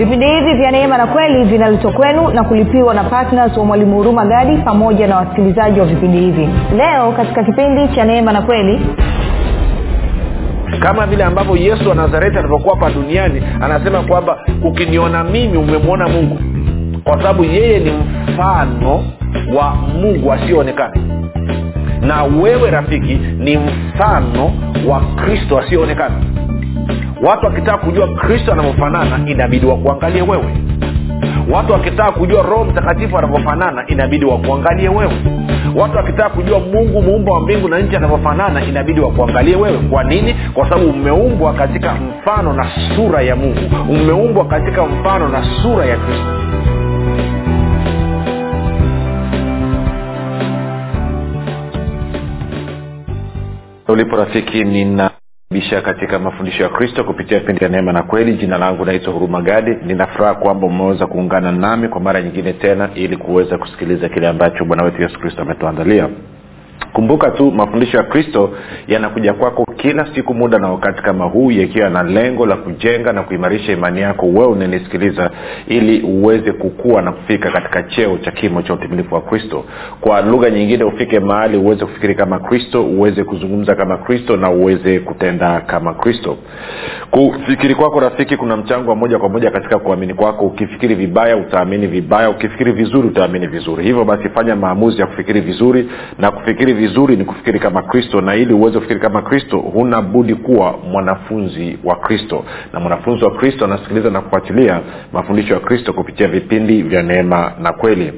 vipindi hivi vya neema na kweli vinaletwa kwenu na kulipiwa na ptns wa mwalimu huruma gadi pamoja na wasikilizaji wa vipindi hivi. Leo katika kipindi cha neema na kweli kama vile ambavyo yesu wa nazareti alivyokuwa hapa duniani anasema kwamba ukiniona mimi umemwona mungu kwa sababu yeye ni mfano wa mungu asiyoonekana na wewe rafiki ni mfano wa kristo asiyoonekana watu wakitaka kujua kristo anavyofanana inabidi wakuangalie wewe. Watu wakitaka kujua roho mtakatifu anavyofanana inabidi wakuangalie wewe. Watu wakitaka kujua mungu muumba wa mbingu na nchi anavyofanana inabidi wakuangalie wewe. Kwa nini? Kwa sababu umeumbwa katika mfano na sura ya mungu. Umeumbwa katika mfano na sura ya kristo. Ulipo rafiki nina bisha katika mafundisho ya kristo kupitia vipindi vya neema na kweli. Jina langu naitwa huruma gadi. Ninafuraha kwamba umeweza kuungana nami kwa mara nyingine tena ili kuweza kusikiliza kile ambacho bwana wetu yesu kristo ametuandalia kumbuka tu mafundisho ya kristo yanakuja kwako kila siku muda na wakati kama huu yakiwa na lengo la kujenga na kuimarisha imani yako wewe unanisikiliza ili uweze kukua na kufika katika cheo cha kimo cha utimilifu wa kristo. Kwa lugha nyingine ufike mahali uweze kufikiri kama kristo uweze kuzungumza kama kristo na uweze kutenda kama kristo. Kufikiri kwako rafiki kuna mchango wa moja kwa moja katika kuamini kwako. Ukifikiri vibaya utaamini vibaya. Ukifikiri vizuri utaamini vizuri. Hivyo basi fanya maamuzi ya kufikiri vizuri na kufikiri vizuri ni kufikiri kama kristo na ili uweze kufikiri kama kristo huna budi kuwa mwanafunzi wa kristo. Na mwanafunzi wa kristo anasikiliza na kufuatilia mafundisho ya kristo kupitia vipindi vya neema na kweli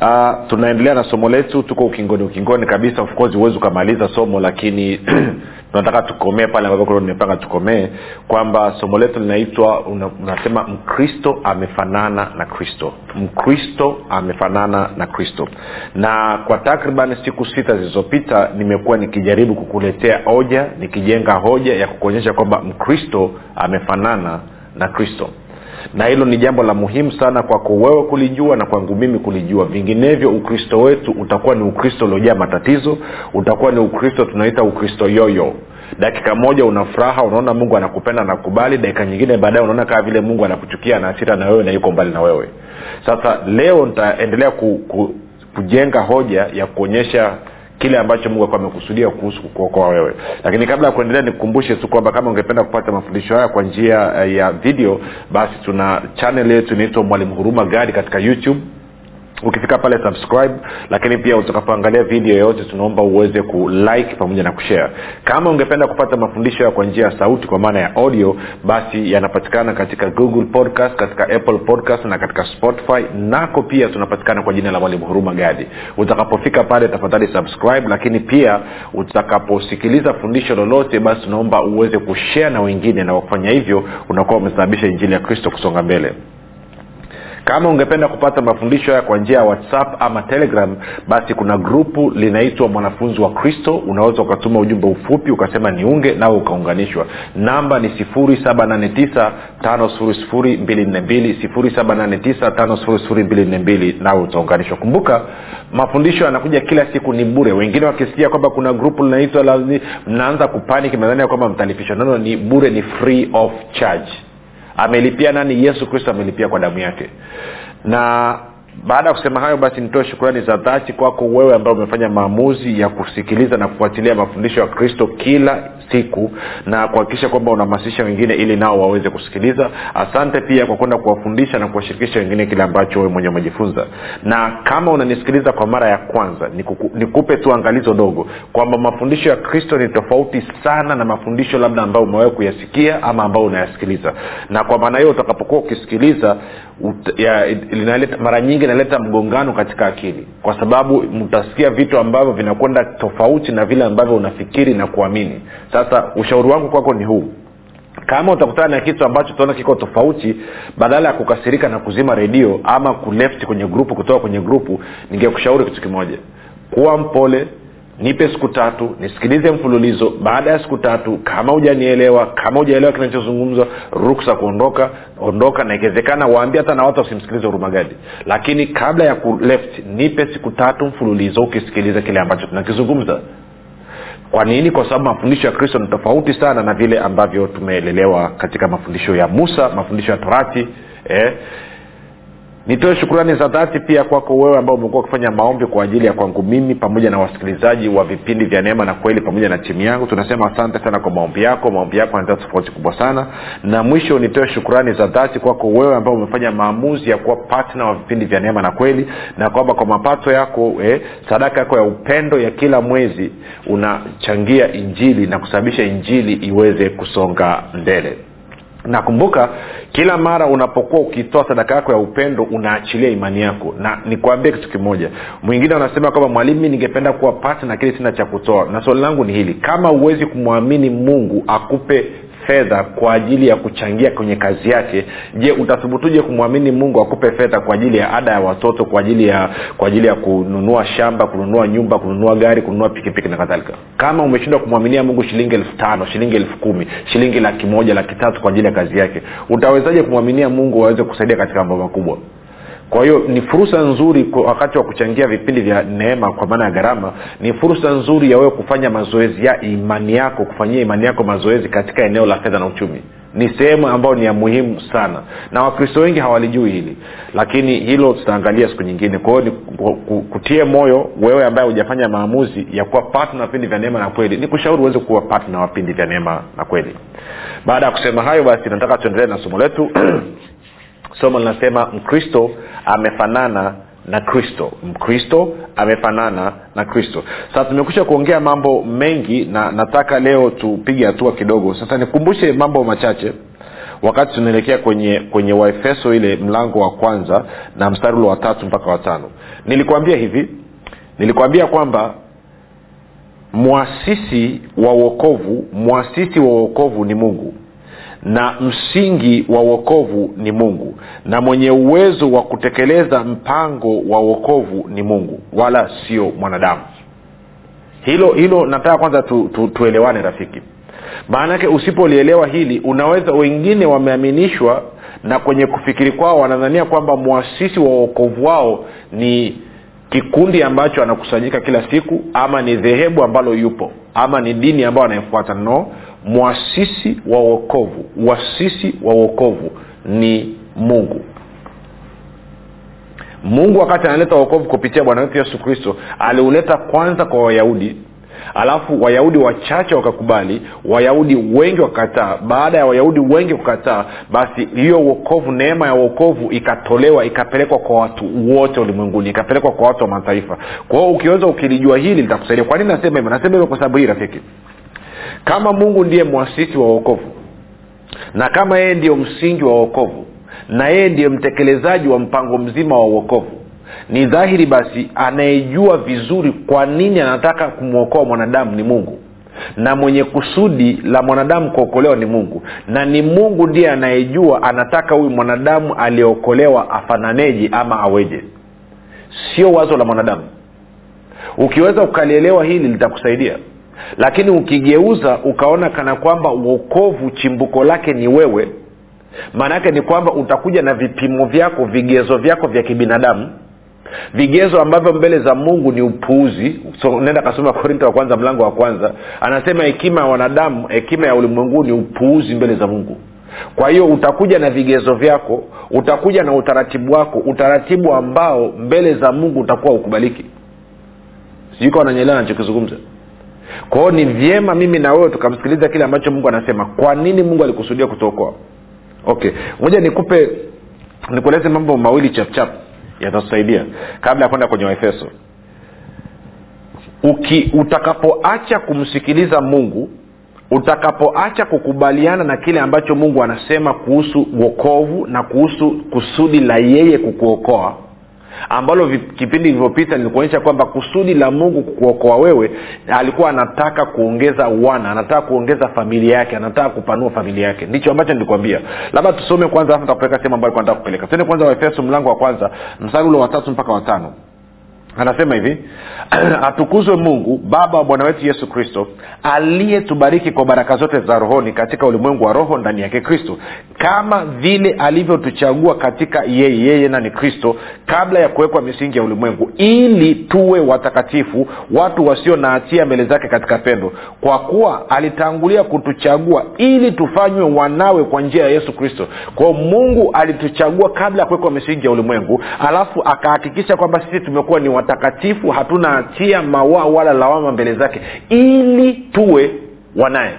uh, tunaendelea na somo letu tuko ukingoni ukingoni kabisa. Of course huwezi ukamaliza somo lakini tunataka tukomee pale ambapo nimepanga tukomee kwamba somo letu linaitwa unasema mkristo amefanana na kristo. Mkristo amefanana na kristo. Na kwa takriban siku sita zilizopita nimekuwa nikijaribu kukuletea hoja nikijenga hoja ya kukuonyesha kwamba mkristo amefanana na kristo na hilo ni jambo la muhimu sana kwako wewe kulijua na kwangu mimi kulijua. Vinginevyo ukristo wetu utakuwa ni ukristo uliojaa matatizo utakuwa ni ukristo tunaita ukristo yoyo. Dakika moja una furaha unaona mungu anakupenda nakubali dakika nyingine baadaye unaona kama vile mungu anakuchukia na asira na wewe na yuko mbali na wewe. Sasa leo nitaendelea ku, ku, kujenga hoja ya kuonyesha kile ambacho mungu akuwa amekusudia kuhusu kuokoa wewe. Lakini kabla ya kuendelea nikukumbushe tu kwamba kama ungependa kupata mafundisho haya kwa njia ya video basi tuna chanel yetu inaitwa mwalimu huruma gadi katika youtube ukifika pale subscribe lakini pia utakapoangalia video yoyote tunaomba uweze kulike pamoja na kushare. Kama ungependa kupata mafundisho kwa njia ya sauti kwa maana ya audio basi yanapatikana katika google podcast katika apple podcast na katika spotify. Nako pia tunapatikana kwa jina la mwalimu huruma gadi. Utakapofika pale tafadhali subscribe lakini pia utakaposikiliza fundisho lolote basi tunaomba uweze kushare na wengine na kufanya hivyo unakuwa umesababisha injili ya kristo kusonga mbele kama ungependa kupata mafundisho haya kwa njia ya whatsapp ama telegram basi kuna grupu linaitwa mwanafunzi wa kristo. Unaweza ukatuma ujumbe ufupi ukasema niunge nao ukaunganishwa. Namba ni 7895242 nawe utaunganishwa. Kumbuka mafundisho yanakuja kila siku ni bure. Wengine wakisikia kwamba kuna grupu linaitwa mnaanza kupanik mnadhania kwamba mtalipishwa nono ni bure ni free of charge amelipia nani? Yesu kristo amelipia kwa damu yake. Na baada ya kusema hayo basi nitoe shukurani za dhati kwako wewe ambao umefanya maamuzi ya kusikiliza na kufuatilia mafundisho ya kristo kila siku na kuhakikisha kwamba unahamasisha wengine ili nao waweze kusikiliza. Asante pia kwa kwenda kuwafundisha na kuwashirikisha wengine kile ambacho wewe mwenyewe umejifunza. Na kama unanisikiliza kwa mara ya kwanza nikuku, nikupe tu angalizo dogo kwamba mafundisho ya kristo ni tofauti sana na mafundisho labda ambayo umewahi kuyasikia ama ambayo unayasikiliza. Na kwa maana hiyo utakapokuwa ukisikiliza ut, ya, mara nyingi inaleta mgongano katika akili. Kwa sababu mtasikia vitu ambavyo vinakwenda tofauti na vile ambavyo unafikiri na kuamini. Sasa ushauri wangu kwako ni huu. Kama utakutana na kitu ambacho utaona kiko tofauti badala ya kukasirika na kuzima redio ama kuleft kwenye grupu kutoka kwenye grupu ningekushauri kitu kimoja. Kuwa mpole nipe siku tatu nisikilize mfululizo. Baada ya siku tatu kama hujanielewa kama hujaelewa kinachozungumzwa ruksa kuondoka ondoka na ikiwezekana waambie hata na watu wasimsikilize hurumagadi lakini kabla ya kuleft nipe siku tatu mfululizo ukisikiliza kile ambacho tunakizungumza. Kwa nini? Kwa sababu mafundisho ya kristo ni tofauti sana na vile ambavyo tumeelelewa katika mafundisho ya musa mafundisho ya torati eh, nitoe shukurani za dhati pia kwako wewe ambao umekuwa ukifanya maombi kwa ajili ya kwangu mimi pamoja na wasikilizaji wa vipindi vya neema na kweli pamoja na timu yangu. Tunasema asante sana kwa maombi yako. Maombi yako yanaleta tofauti kubwa sana. Na mwisho nitoe shukurani za dhati kwako wewe ambao umefanya maamuzi ya kuwa patna wa vipindi vya neema na kweli na kwamba kwa mapato yako eh, sadaka yako ya upendo ya kila mwezi unachangia injili na kusababisha injili iweze kusonga mbele nakumbuka kila mara unapokuwa ukitoa sadaka yako ya upendo unaachilia imani yako. Na nikuambie kitu kimoja. Mwingine anasema kwamba mwalimu ningependa kuwa pati na kile sina cha kutoa. Na swali langu ni hili. Kama huwezi kumwamini mungu akupe fedha kwa ajili ya kuchangia kwenye kazi yake je utathubutuje kumwamini mungu akupe fedha kwa ajili ya ada ya watoto kwa ajili ya kwa ajili ya kununua shamba kununua nyumba kununua gari kununua pikipiki na kadhalika? Kama umeshindwa kumwaminia mungu shilingi elfu tano shilingi elfu kumi shilingi laki moja laki tatu kwa ajili ya kazi yake utawezaje kumwaminia mungu waweze kusaidia katika mambo makubwa kwa hiyo ni fursa nzuri wakati wa kuchangia vipindi vya neema kwa maana ya gharama ni fursa nzuri ya wewe kufanya mazoezi ya imani yako kufanyia imani yako mazoezi katika eneo la fedha na uchumi. Ni sehemu ambayo ni ya muhimu sana. Na wakristo wengi hawalijui hili lakini hilo tutaangalia siku nyingine. Kwa hiyo kutie moyo wewe ambaye hujafanya maamuzi ya kuwa patna vipindi vya neema na kweli ni kushauri uweze kuwa patna wa vipindi vya neema na kweli. Baada ya kusema hayo basi nataka tuendelee na somo letu somo linasema mkristo amefanana na kristo. Mkristo amefanana na kristo. Sasa tumekwisha kuongea mambo mengi na nataka leo tupige hatua kidogo. Sasa nikumbushe mambo machache. Wakati tunaelekea kwenye kwenye waefeso ile mlango wa kwanza na mstari ule wa tatu mpaka watano nilikwambia hivi. Nilikwambia kwamba mwasisi wa uokovu mwasisi wa uokovu ni mungu na msingi wa uokovu ni mungu na mwenye uwezo wa kutekeleza mpango wa uokovu ni mungu wala sio mwanadamu. Hilo hilo nataka kwanza tu, tu, tuelewane rafiki. Maanake usipolielewa hili unaweza wengine wameaminishwa na kwenye kufikiri kwao wanadhania kwamba mwasisi wa uokovu wao ni kikundi ambacho anakusanyika kila siku ama ni dhehebu ambalo yupo ama ni dini ambayo anayefuata no mwasisi wa uokovu wasisi wa uokovu ni mungu. Mungu wakati analeta uokovu kupitia bwana wetu yesu kristo aliuleta kwanza kwa wayahudi alafu wayahudi wachache wakakubali wayahudi wengi wakakataa. Baada ya wayahudi wengi kukataa basi hiyo uokovu neema ya uokovu ikatolewa ikapelekwa kwa watu wote ulimwenguni ikapelekwa kwa watu wa mataifa. Kwa hiyo ukiweza ukilijua hili litakusaidia. Kwa nini nasema hivyo? Nasema hivyo kwa sababu hii rafiki kama mungu ndiye mwasisi wa uokovu na kama yeye ndiyo msingi wa uokovu na yeye ndiye mtekelezaji wa mpango mzima wa uokovu ni dhahiri basi anayejua vizuri kwa nini anataka kumwokoa mwanadamu ni mungu. Na mwenye kusudi la mwanadamu kuokolewa ni mungu. Na ni mungu ndiye anayejua anataka huyu mwanadamu aliyeokolewa afananeje ama aweje. Sio wazo la mwanadamu. Ukiweza ukalielewa hili litakusaidia lakini ukigeuza ukaona kana kwamba uokovu chimbuko lake ni wewe maana yake ni kwamba utakuja na vipimo vyako vigezo vyako vya kibinadamu. Vigezo ambavyo mbele za mungu ni upuuzi. So, nenda kasoma korinto wa kwanza mlango wa kwanza. Anasema hekima ya wanadamu hekima ya ulimwengu ni upuuzi mbele za mungu. Kwa hiyo utakuja na vigezo vyako utakuja na utaratibu wako utaratibu ambao mbele za mungu utakuwa ukubaliki. Sijui kawa nanyelewa nachokizungumza kwao ni vyema mimi na wewe tukamsikiliza kile ambacho mungu anasema. Kwa nini mungu alikusudia kutuokoa? Okay. Moja nikupe nikueleze mambo mawili chapchap yatatusaidia kabla ya kwenda kwenye waefeso. Uki, utakapoacha kumsikiliza mungu utakapoacha kukubaliana na kile ambacho mungu anasema kuhusu wokovu na kuhusu kusudi la yeye kukuokoa ambalo kipindi ilivyopita nilikuonyesha kwamba kusudi la mungu kukuokoa wewe alikuwa anataka kuongeza wana anataka kuongeza familia yake anataka kupanua familia yake. Ndicho ambacho nilikwambia. Labda tusome kwanza afu takupeleka sehemu ambayo nataka kupeleka. Tuende kwanza waefeso mlango wa kwanza mstari ule watatu mpaka watano anasema hivi atukuzwe mungu baba wa bwana wetu yesu kristo aliyetubariki kwa baraka zote za rohoni katika ulimwengu wa roho ndani yake kristo kama vile alivyotuchagua katika yeye yeye nani kristo kabla ya kuwekwa misingi ya ulimwengu ili tuwe watakatifu watu wasio na hatia mbele zake katika pendo. Kwa kuwa alitangulia kutuchagua ili tufanywe wanawe kwa njia ya yesu kristo. Kwao mungu alituchagua kabla ya kuwekwa misingi ya ulimwengu alafu akahakikisha kwamba sisi tumekuwa ni watakatifu hatuna hatia mawaa wala lawama mbele zake ili tuwe wanaye.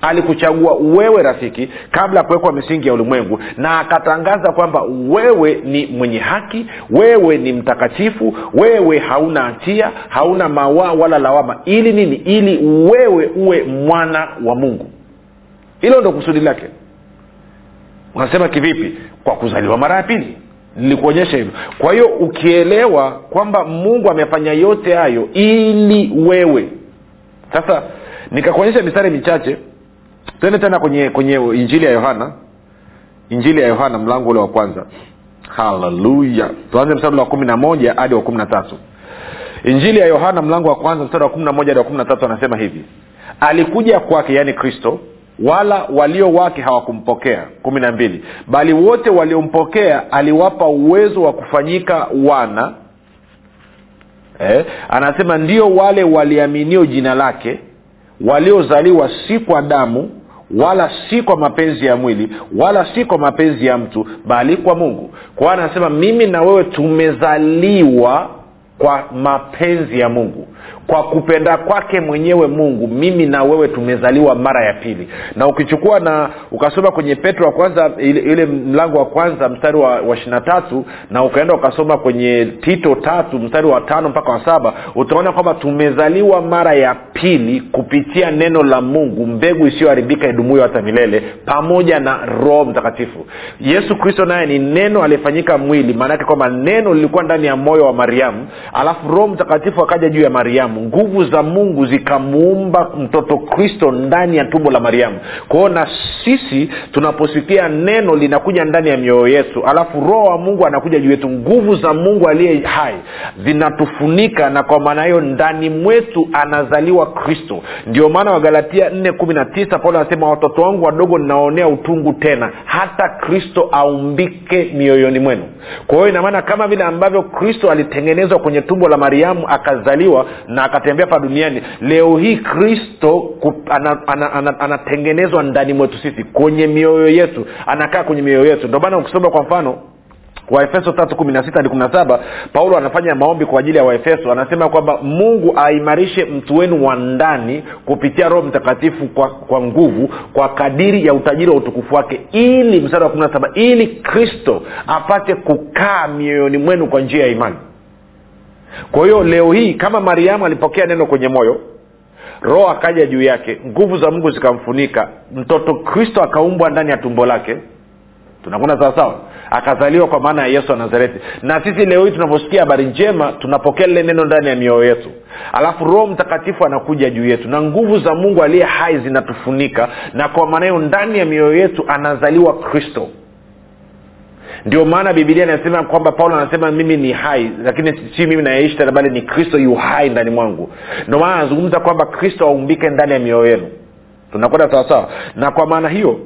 Alikuchagua wewe rafiki kabla ya kuwekwa misingi ya ulimwengu na akatangaza kwamba wewe ni mwenye haki wewe ni mtakatifu wewe hauna hatia hauna mawaa wala lawama. Ili nini? Ili wewe uwe mwana wa mungu. Hilo ndo kusudi lake. Unasema kivipi? Kwa kuzaliwa mara ya pili nilikuonyesha hivyo. Kwa hiyo ukielewa kwamba mungu amefanya yote hayo ili wewe. Sasa nikakuonyesha mistari michache. Twende tena kwenye kwenye injili ya yohana. Injili ya yohana mlango ule wa kwanza. Haleluya. Tuanze mstari wa kumi na moja hadi wa kumi na tatu. Injili ya yohana mlango wa kwanza mstari wa kumi na moja hadi wa kumi na tatu anasema hivi. Alikuja kwake yaani kristo wala walio wake hawakumpokea. Kumi na mbili. Bali wote waliompokea aliwapa uwezo wa kufanyika wana. Eh, anasema ndio wale waliaminio jina lake waliozaliwa si kwa damu wala si kwa mapenzi ya mwili wala si kwa mapenzi ya mtu bali kwa mungu. Kwao anasema mimi na wewe tumezaliwa kwa mapenzi ya mungu kwa kupenda kwake mwenyewe mungu. Mimi na wewe tumezaliwa mara ya pili. Na ukichukua na ukasoma kwenye petro wa kwanza ile, mlango wa kwanza mstari wa, ishirina tatu na ukaenda ukasoma kwenye tito tatu mstari wa tano mpaka wa saba utaona kwamba tumezaliwa mara ya pili kupitia neno la mungu mbegu isiyoharibika idumuyo hata milele pamoja na roho mtakatifu. Yesu kristo naye ni neno aliyefanyika mwili maanake kwamba neno lilikuwa ndani ya moyo wa mariamu alafu roho mtakatifu akaja juu ya mariamu nguvu za mungu zikamuumba mtoto kristo ndani ya tumbo la mariamu. Kwao na sisi tunaposikia neno linakuja ndani ya mioyo yetu alafu roho wa mungu anakuja juu yetu. Nguvu za mungu aliye hai zinatufunika na kwa maana hiyo ndani mwetu anazaliwa kristo. Ndio maana wagalatia nne kumi na tisa paulo anasema watoto wangu wadogo ninaonea utungu tena hata kristo aumbike mioyoni mwenu. Kwa hiyo inamaana kama vile ambavyo kristo alitengenezwa kwenye tumbo la mariamu akazaliwa na akatembea pa duniani. Leo hii kristo anatengenezwa ana, ana, ana, ana ndani mwetu sisi kwenye mioyo yetu anakaa kwenye mioyo yetu. Ndio maana ukisoma kwa mfano waefeso tatu kumi na sita hadi kumi na saba paulo anafanya maombi kwa ajili ya waefeso. Anasema kwamba mungu aimarishe mtu wenu wa ndani kupitia roho mtakatifu kwa, kwa nguvu kwa kadiri ya utajiri wa utukufu wake ili mstari wa kumi na saba ili kristo apate kukaa mioyoni mwenu kwa njia ya imani kwa hiyo leo hii kama mariamu alipokea neno kwenye moyo roho akaja juu yake nguvu za mungu zikamfunika mtoto kristo akaumbwa ndani ya tumbo lake tunakwenda sawasawa akazaliwa kwa maana ya yesu wa nazareti. Na sisi leo hii tunavyosikia habari njema tunapokea lile neno ndani ya mioyo yetu. Alafu roho mtakatifu anakuja juu yetu na nguvu za mungu aliye hai zinatufunika na kwa maana hiyo ndani ya mioyo yetu anazaliwa kristo ndio maana bibilia inasema kwamba paulo anasema mimi ni hai lakini si mimi nayeishi tena bali ni kristo yu hai ndani mwangu. Ndio maana anazungumza kwamba kristo aumbike ndani ya mioyo yenu. Tunakwenda sawasawa na kwa maana hiyo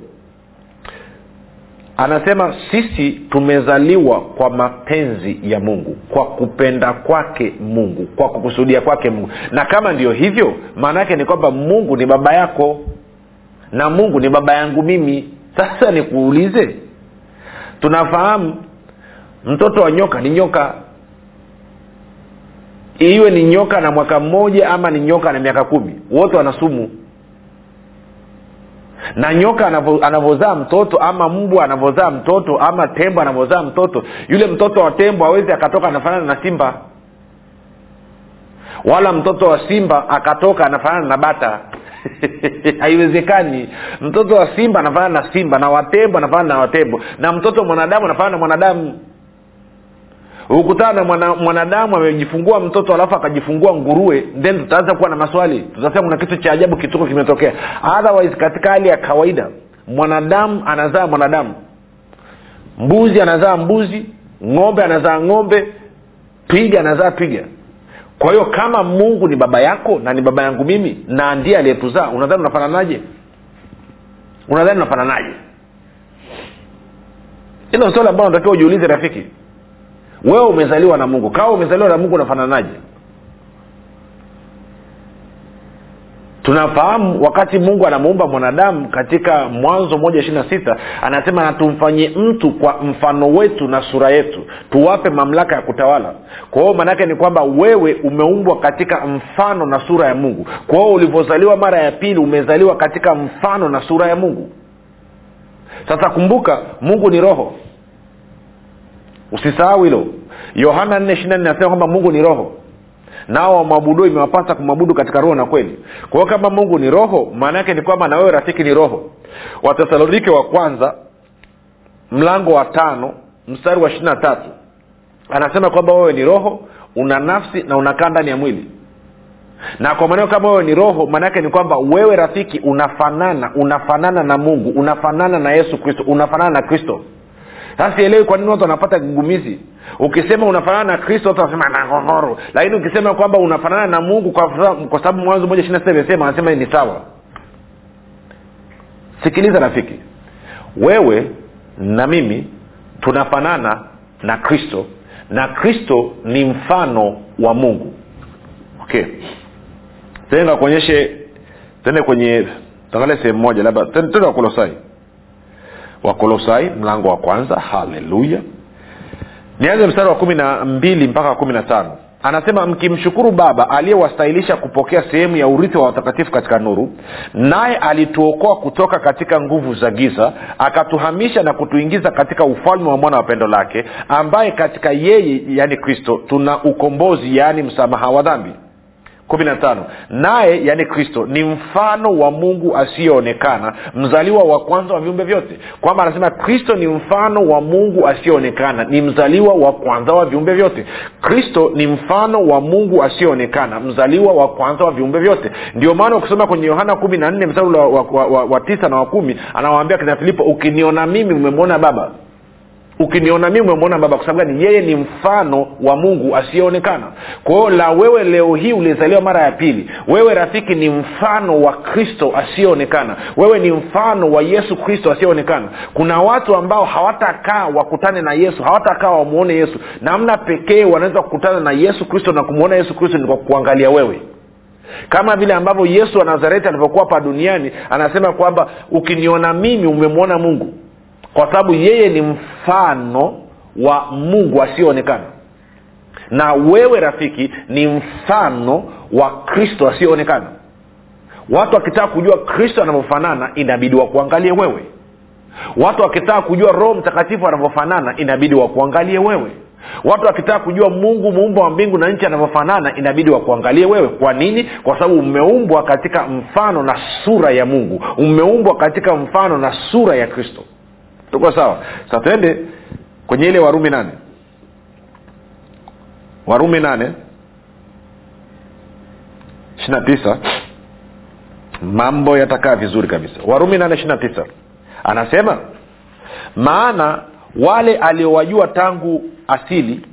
anasema sisi tumezaliwa kwa mapenzi ya mungu kwa kupenda kwake mungu kwa kukusudia kwake mungu. Na kama ndio hivyo maana yake ni kwamba mungu ni baba yako na mungu ni baba yangu mimi. Sasa nikuulize tunafahamu mtoto wa nyoka ni nyoka. Iwe ni nyoka na mwaka mmoja ama ni nyoka na miaka kumi wote wana sumu. Na nyoka anavyozaa mtoto ama mbwa anavyozaa mtoto ama tembo anavyozaa mtoto yule mtoto wa tembo awezi akatoka anafanana na simba. Wala mtoto wa simba akatoka anafanana na bata haiwezekani. Mtoto wa simba anafanana na simba na watembo anafanana na watembo na mtoto wa mwanadamu anafanana na mwanadamu. Ukutana na mwana, mwanadamu amejifungua mtoto alafu akajifungua nguruwe then tutaanza kuwa na maswali. Tutasema kuna kitu cha ajabu kituko kimetokea. Otherwise katika hali ya kawaida mwanadamu anazaa mwanadamu. Mbuzi anazaa mbuzi ng'ombe anazaa ng'ombe piga anazaa twiga kwa hiyo kama mungu ni baba yako na ni baba yangu mimi na ndiye aliyetuzaa unadhani unafananaje? Unadhani unafananaje? Hilo swali ambalo natakiwa ujiulize rafiki. Wewe umezaliwa na mungu. Kawa umezaliwa na mungu unafananaje tunafahamu wakati mungu anamuumba mwanadamu katika mwanzo moja ishiri na sita anasema na mtu kwa mfano wetu na sura yetu tuwape mamlaka ya kutawala. Kwa hiyo maanaake ni kwamba wewe umeumbwa katika mfano na sura ya mungu. Kwa hiyo ulivyozaliwa mara ya pili umezaliwa katika mfano na sura ya mungu. Sasa kumbuka mungu ni roho. Usisahau hilo. Yohana nne ishiri nasema kwamba mungu ni roho nao wamwabudu imewapasa kumwabudu katika roho na kweli. Kwa hiyo kama mungu ni roho maana yake ni kwamba na wewe rafiki ni roho. Watesalonike wa kwanza mlango wa tano mstari wa ishiri na tatu. Anasema kwamba wewe ni roho una nafsi na unakaa ndani ya mwili. Na kwa maneo kama wewe ni roho maanaake ni kwamba wewe rafiki unafanana unafanana na mungu unafanana na yesu kristo unafanana na kristo sasa sielewi kwa nini watu wanapata kigumizi. Ukisema unafanana na kristo watu wanasema nangongoro lakini ukisema kwamba unafanana na mungu kwa kwa sababu mwanzo moja ishiri sita imesema anasema ni sawa. Sikiliza rafiki. Wewe na mimi tunafanana na kristo. Na kristo ni mfano wa mungu. Okay. Tende kakuonyeshe tende kwenye tangalia sehemu moja labda tende wakolosai wakolosai mlango wa kwanza. Haleluya. Nianze mstari wa kumi na mbili mpaka kumi na tano. Anasema mkimshukuru baba aliyewastahilisha kupokea sehemu ya urithi wa watakatifu katika nuru naye alituokoa kutoka katika nguvu za giza akatuhamisha na kutuingiza katika ufalme wa mwana wa pendo lake ambaye katika yeye yaani kristo tuna ukombozi yaani msamaha wa dhambi kumi na tano. Naye yani kristo ni mfano wa mungu asiyeonekana mzaliwa wa kwanza wa viumbe vyote. Kwamba anasema kristo ni mfano wa mungu asiyeonekana ni mzaliwa wa kwanza wa viumbe vyote. Kristo ni mfano wa mungu asiyeonekana mzaliwa wa kwanza wa viumbe vyote. Ndio maana ukisoma kwenye yohana kumi na nne mstari wa, wa, wa, wa, wa tisa na wa kumi anawaambia kina filipo ukiniona mimi umemwona baba ukiniona mimi umemwona baba kwa sababu gani? Yeye ni mfano wa mungu asiyeonekana. Kwahio la wewe leo hii ulizaliwa mara ya pili wewe rafiki ni mfano wa kristo asiyeonekana. Wewe ni mfano wa yesu kristo asiyeonekana. Kuna watu ambao hawatakaa wakutane na yesu hawatakaa wamwone yesu. Namna pekee wanaweza kukutana na yesu kristo na kumwona yesu kristo ni kwa kuangalia wewe. Kama vile ambavyo yesu wa nazareti alivyokuwa hapa duniani anasema kwamba ukiniona mimi umemwona mungu kwa sababu yeye ni mfano wa mungu asiyoonekana na wewe rafiki ni mfano wa kristo asiyoonekana watu wakitaka kujua kristo anavyofanana inabidi wakuangalie wewe. Watu wakitaka kujua roho mtakatifu anavyofanana inabidi wakuangalie wewe. Watu wakitaka kujua mungu muumba wa mbingu na nchi anavyofanana inabidi wakuangalie wewe. Kwa nini? Kwa sababu umeumbwa katika mfano na sura ya mungu. Umeumbwa katika mfano na sura ya kristo tuko sawa? Sa tuende kwenye ile warumi nane. Warumi nane ishiri na tisa. Mambo yatakaa vizuri kabisa. Warumi nane ishiri na tisa. Anasema maana wale aliowajua tangu asili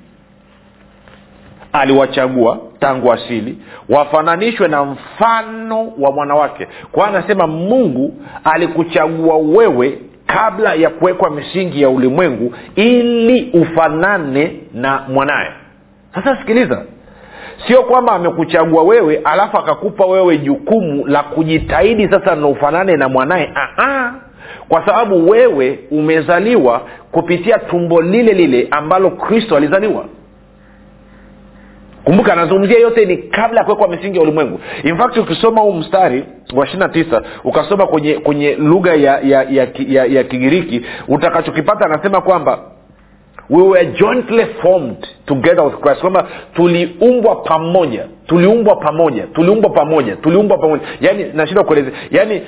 aliwachagua tangu asili wafananishwe na mfano wa mwanawake kwa anasema mungu alikuchagua wewe kabla ya kuwekwa misingi ya ulimwengu ili ufanane na mwanaye. Sasa sikiliza. Sio kwamba amekuchagua wewe alafu akakupa wewe jukumu la kujitahidi sasa na ufanane na mwanaye. Kwa sababu wewe umezaliwa kupitia tumbo lile lile ambalo kristo alizaliwa kumbuka anazungumzia yote ni kabla ya kuwekwa misingi ya ulimwengu. In fact ukisoma huu mstari wa ishiri na tisa ukasoma kwenye kwenye lugha ya ya, ya, ya, ya kigiriki utakachokipata anasema kwamba we were jointly formed together with christ. Kwamba tuliumbwa pamoja tuliumbwa pamoja tuliumbwa pamoja tuliumbwa pamoja. Yaani nashinda kuelezea yaani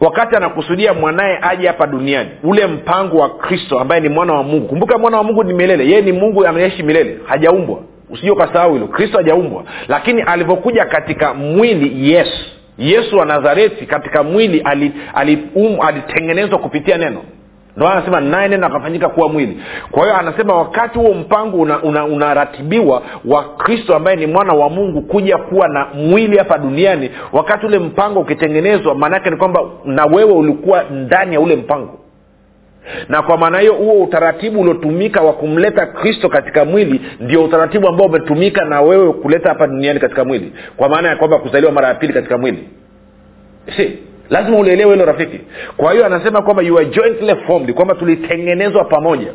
wakati anakusudia mwanaye aje hapa duniani ule mpango wa kristo ambaye ni mwana wa mungu. Kumbuka mwana wa mungu ni milele. Yeye ni mungu anaishi milele hajaumbwa usije ukasahau hilo. Kristo hajaumbwa. Lakini alivyokuja katika mwili yesu. Yesu wa nazareti katika mwili alitengenezwa ali, um, ali kupitia neno. Ndo anasema naye neno akafanyika kuwa mwili. Kwa hiyo anasema wakati huo mpango unaratibiwa una, una wa kristo ambaye ni mwana wa mungu kuja kuwa na mwili hapa duniani wakati ule mpango ukitengenezwa maanaake ni kwamba na wewe ulikuwa ndani ya ule mpango na kwa maana hiyo huo utaratibu uliotumika wa kumleta kristo katika mwili ndio utaratibu ambao umetumika na wewe kuleta hapa duniani katika mwili. Kwa maana ya kwamba kuzaliwa mara ya pili katika mwili. Si lazima ulielewe hilo rafiki. Kwa hiyo anasema kwamba you are jointly formed kwamba tulitengenezwa pamoja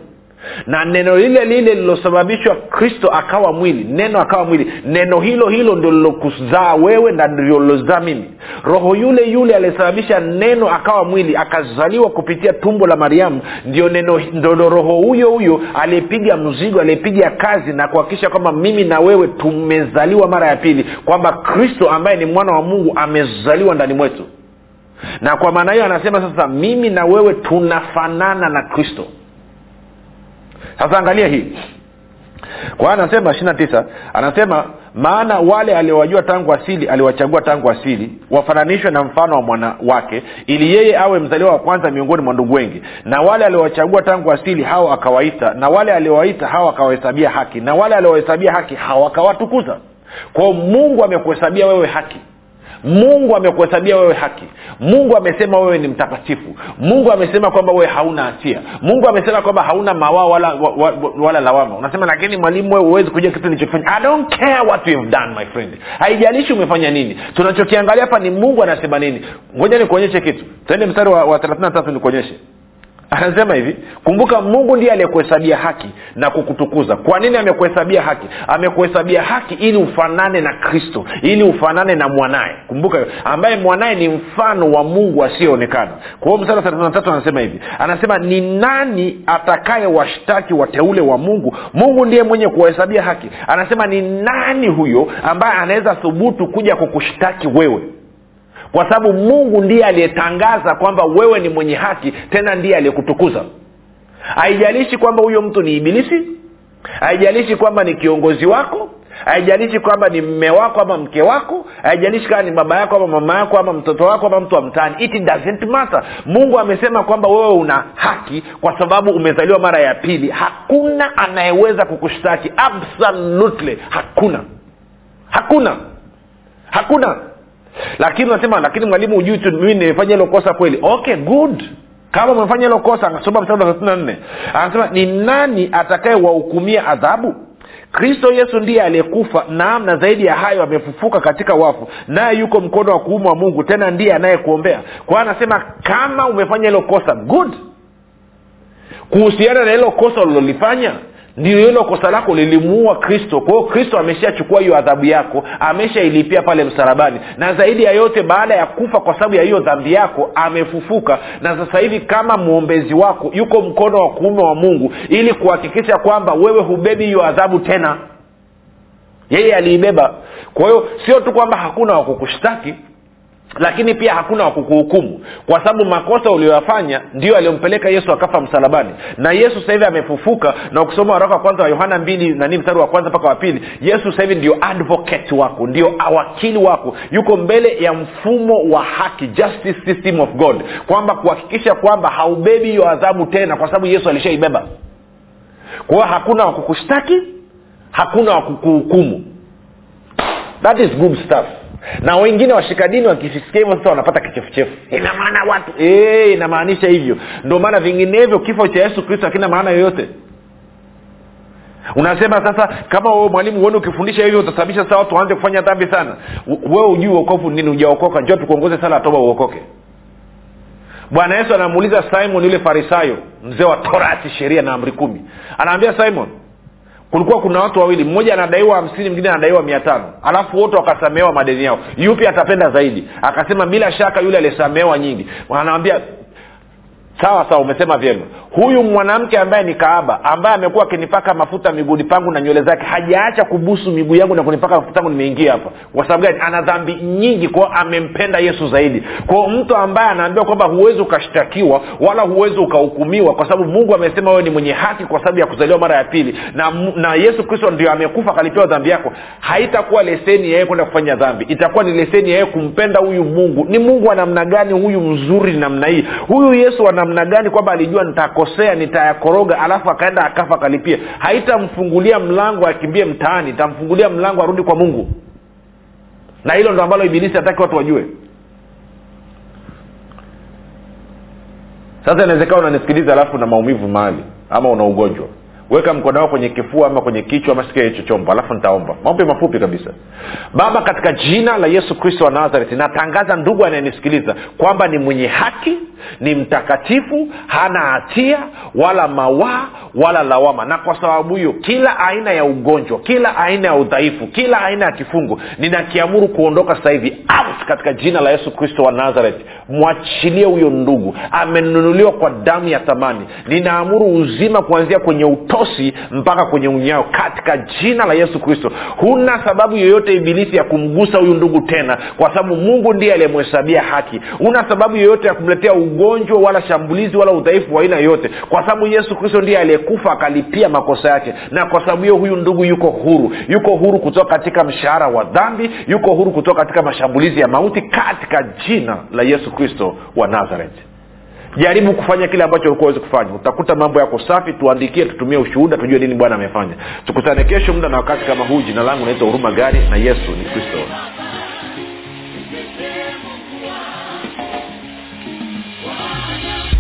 na neno lile lile lilosababishwa kristo akawa mwili neno akawa mwili neno hilo hilo ndo lilokuzaa wewe na ndio lilozaa mimi. Roho yule yule aliyesababisha neno akawa mwili akazaliwa kupitia tumbo la mariamu ndio ndo roho huyo huyo aliyepiga mzigo aliyepiga kazi na kuhakikisha kwamba mimi na wewe tumezaliwa mara ya pili kwamba kristo ambaye ni mwana wa mungu amezaliwa ndani mwetu. Na kwa maana hiyo anasema sasa mimi na wewe tunafanana na kristo sasa angalia hii. Kwa anasema ishiri na tisa anasema maana wale aliowajua tangu asili aliwachagua tangu asili wafananishwe na mfano wa mwanawake ili yeye awe mzaliwa wa kwanza miongoni mwa ndugu wengi. Na wale aliowachagua tangu asili hao akawaita na wale aliowaita hao akawahesabia haki na wale aliowahesabia haki hao akawatukuza. Kwao mungu amekuhesabia wewe haki mungu amekuhesabia wewe haki. Mungu amesema wewe ni mtakatifu. Mungu amesema kwamba wewe hauna hatia. Mungu amesema kwamba hauna mawaa wala, wala, wala lawama. Unasema lakini mwalimu wewe huwezi kujua kitu nilichofanya. I don't care what you have done my friend. Haijalishi umefanya nini. Tunachokiangalia hapa ni mungu anasema nini. Ngoja nikuonyeshe kitu. Tuende mstari wa, wa thelathini na tatu nikuonyeshe anasema hivi kumbuka mungu ndiye aliyekuhesabia haki na kukutukuza. Kwa nini amekuhesabia haki? Amekuhesabia haki ili ufanane na kristo ili ufanane na mwanaye. Kumbuka ambaye mwanaye ni mfano wa mungu asiyeonekana. Kwa hiyo msara tatu anasema hivi anasema ni nani atakaye washtaki wateule wa mungu? Mungu ndiye mwenye kuwahesabia haki. Anasema ni nani huyo ambaye anaweza thubutu kuja kukushtaki wewe kwa sababu mungu ndiye aliyetangaza kwamba wewe ni mwenye haki tena ndiye aliyekutukuza. Haijalishi kwamba huyo mtu ni ibilisi haijalishi kwamba ni kiongozi wako haijalishi kwamba ni mme wako ama mke wako haijalishi kama ni baba yako ama mama yako ama mtoto wako ama mtu wa mtaani. It doesn't matter. Mungu amesema kwamba wewe una haki kwa sababu umezaliwa mara ya pili. Hakuna anayeweza kukushtaki. Absolutely. Hakuna. Hakuna. Hakuna lakini unasema lakini mwalimu hujui tu mimi nimefanya hilo kosa kweli. Okay good. Kama umefanya hilo kosa anasoma mstari thelathini na nne. Anasema ni nani atakayewahukumia adhabu? Kristo yesu ndiye aliyekufa naam na zaidi ya hayo amefufuka katika wafu naye yuko mkono wa kuume wa mungu tena ndiye anayekuombea. Kwa anasema kama umefanya hilo kosa good. Kuhusiana na hilo kosa ulilolifanya ndio hilo kosa lako lilimuua kristo. Kwa hiyo kristo ameshachukua hiyo adhabu yako ameshailipia pale msalabani. Na zaidi ya yote baada ya kufa kwa sababu ya hiyo dhambi yako amefufuka. Na sasa hivi kama mwombezi wako yuko mkono wa kuume wa mungu ili kuhakikisha kwamba wewe hubebi hiyo adhabu tena. Yeye aliibeba. Kwa hiyo sio tu kwamba hakuna wakukushtaki lakini pia hakuna wakukuhukumu kwa sababu makosa ulioyafanya ndio aliyompeleka yesu akafa msalabani. Na yesu sasa hivi amefufuka na ukisoma waraka wa kwanza wa yohana mbili nani mstari wa kwanza mpaka wa pili yesu sasa hivi ndio advocate wako ndio wakili wako. Yuko mbele ya mfumo wa haki justice system of god. Kwamba kuhakikisha kwamba haubebi hiyo adhabu tena kwa sababu yesu alishaibeba. Kwa hiyo hakuna wakukushtaki hakuna wakukuhukumu that is good stuff na wengine washika dini wakisikia hivyo sasa wanapata kichefuchefu. Ina maana watu e, inamaanisha hivyo. Ndio maana vinginevyo kifo cha yesu kristo hakina maana yoyote. Unasema sasa kama wewe mwalimu uone ukifundisha hivyo utasababisha sasa watu waanze kufanya dhambi sana. Wewe ujui uokofu nini ujaokoka njo tukuongoze sala toba uokoke. Bwana yesu anamuuliza simon yule farisayo mzee wa torati sheria na amri kumi. Anaambia simon kulikuwa kuna watu wawili mmoja anadaiwa hamsini mwingine anadaiwa mia tano. Alafu wote wakasamehewa madeni yao. Yupi atapenda zaidi? Akasema bila shaka yule aliyesamehewa nyingi. Anawambia sawa sawa umesema vyema. Huyu mwanamke ambaye ni kaaba ambaye amekuwa akinipaka mafuta miguuni pangu na nywele zake hajaacha kubusu miguu yangu na kunipaka mafuta yangu nimeingia hapa. Kwa sababu gani? Ana dhambi nyingi kwao amempenda yesu zaidi. Kwao mtu ambaye anaambiwa kwamba huwezi ukashtakiwa wala huwezi ukahukumiwa kwa sababu mungu amesema wewe ni mwenye haki kwa sababu ya kuzaliwa mara ya pili na, na yesu kristo ndio amekufa akalipewa dhambi yako haitakuwa leseni ya kwenda kufanya dhambi. Itakuwa ni leseni ya kumpenda huyu mungu. Ni mungu wa namna gani huyu mzuri namna hii? Huyu yesu wa namna gani kwamba alijua nitakosea nitayakoroga alafu akaenda akafa akalipia haitamfungulia mlango akimbie mtaani itamfungulia mlango arudi kwa mungu. Na hilo ndo ambalo ibilisi hataki watu wajue. Sasa inawezekana unanisikiliza alafu na maumivu mahali ama una ugonjwa. Weka mkono wako kwenye kifua ama kwenye kichwa ama sikia hicho chombo alafu nitaomba. Maombi mafupi kabisa. Baba katika jina la yesu kristo wa nazareti natangaza ndugu anayenisikiliza kwamba ni mwenye haki ni mtakatifu hana hatia wala mawaa wala lawama. Na kwa sababu hiyo kila aina ya ugonjwa kila aina ya udhaifu kila aina ya kifungo ninakiamuru kuondoka sasa hivi out katika jina la yesu kristo wa nazareti mwachilie huyo ndugu. Amenunuliwa kwa damu ya thamani. Ninaamuru uzima kuanzia kwenye utosi mpaka kwenye unyao katika jina la yesu kristo. Huna sababu yoyote ibilisi ya kumgusa huyu ndugu tena kwa sababu mungu ndiye aliyemhesabia haki. Huna sababu yoyote ya kumletea ugonjwa wala shambulizi wala udhaifu wa aina yoyote. Kwa sababu yesu kristo ndiye aliyekufa akalipia makosa yake. Na kwa sababu hiyo huyu ndugu yuko huru. Yuko huru kutoka katika mshahara wa dhambi. Yuko huru kutoka katika mashambulizi ya mauti katika jina la yesu kristo wa nazareti jaribu kufanya kile ambacho ulikuwa wezi kufanya. Utakuta mambo yako safi tuandikie tutumie ushuhuda tujue nini bwana amefanya. Tukutane kesho muda na wakati kama huu. Jina langu naitwa huruma gari na yesu ni kristo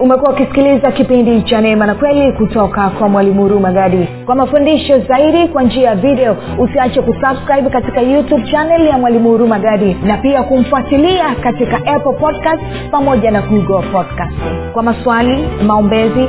umekuwa ukisikiliza kipindi cha neema na kweli kutoka kwa mwalimu huruma gadi. Kwa mafundisho zaidi kwa njia ya video usiache kusubscribe katika youtube channel ya mwalimu huruma gadi na pia kumfuatilia katika apple podcast pamoja na google podcast kwa maswali maombezi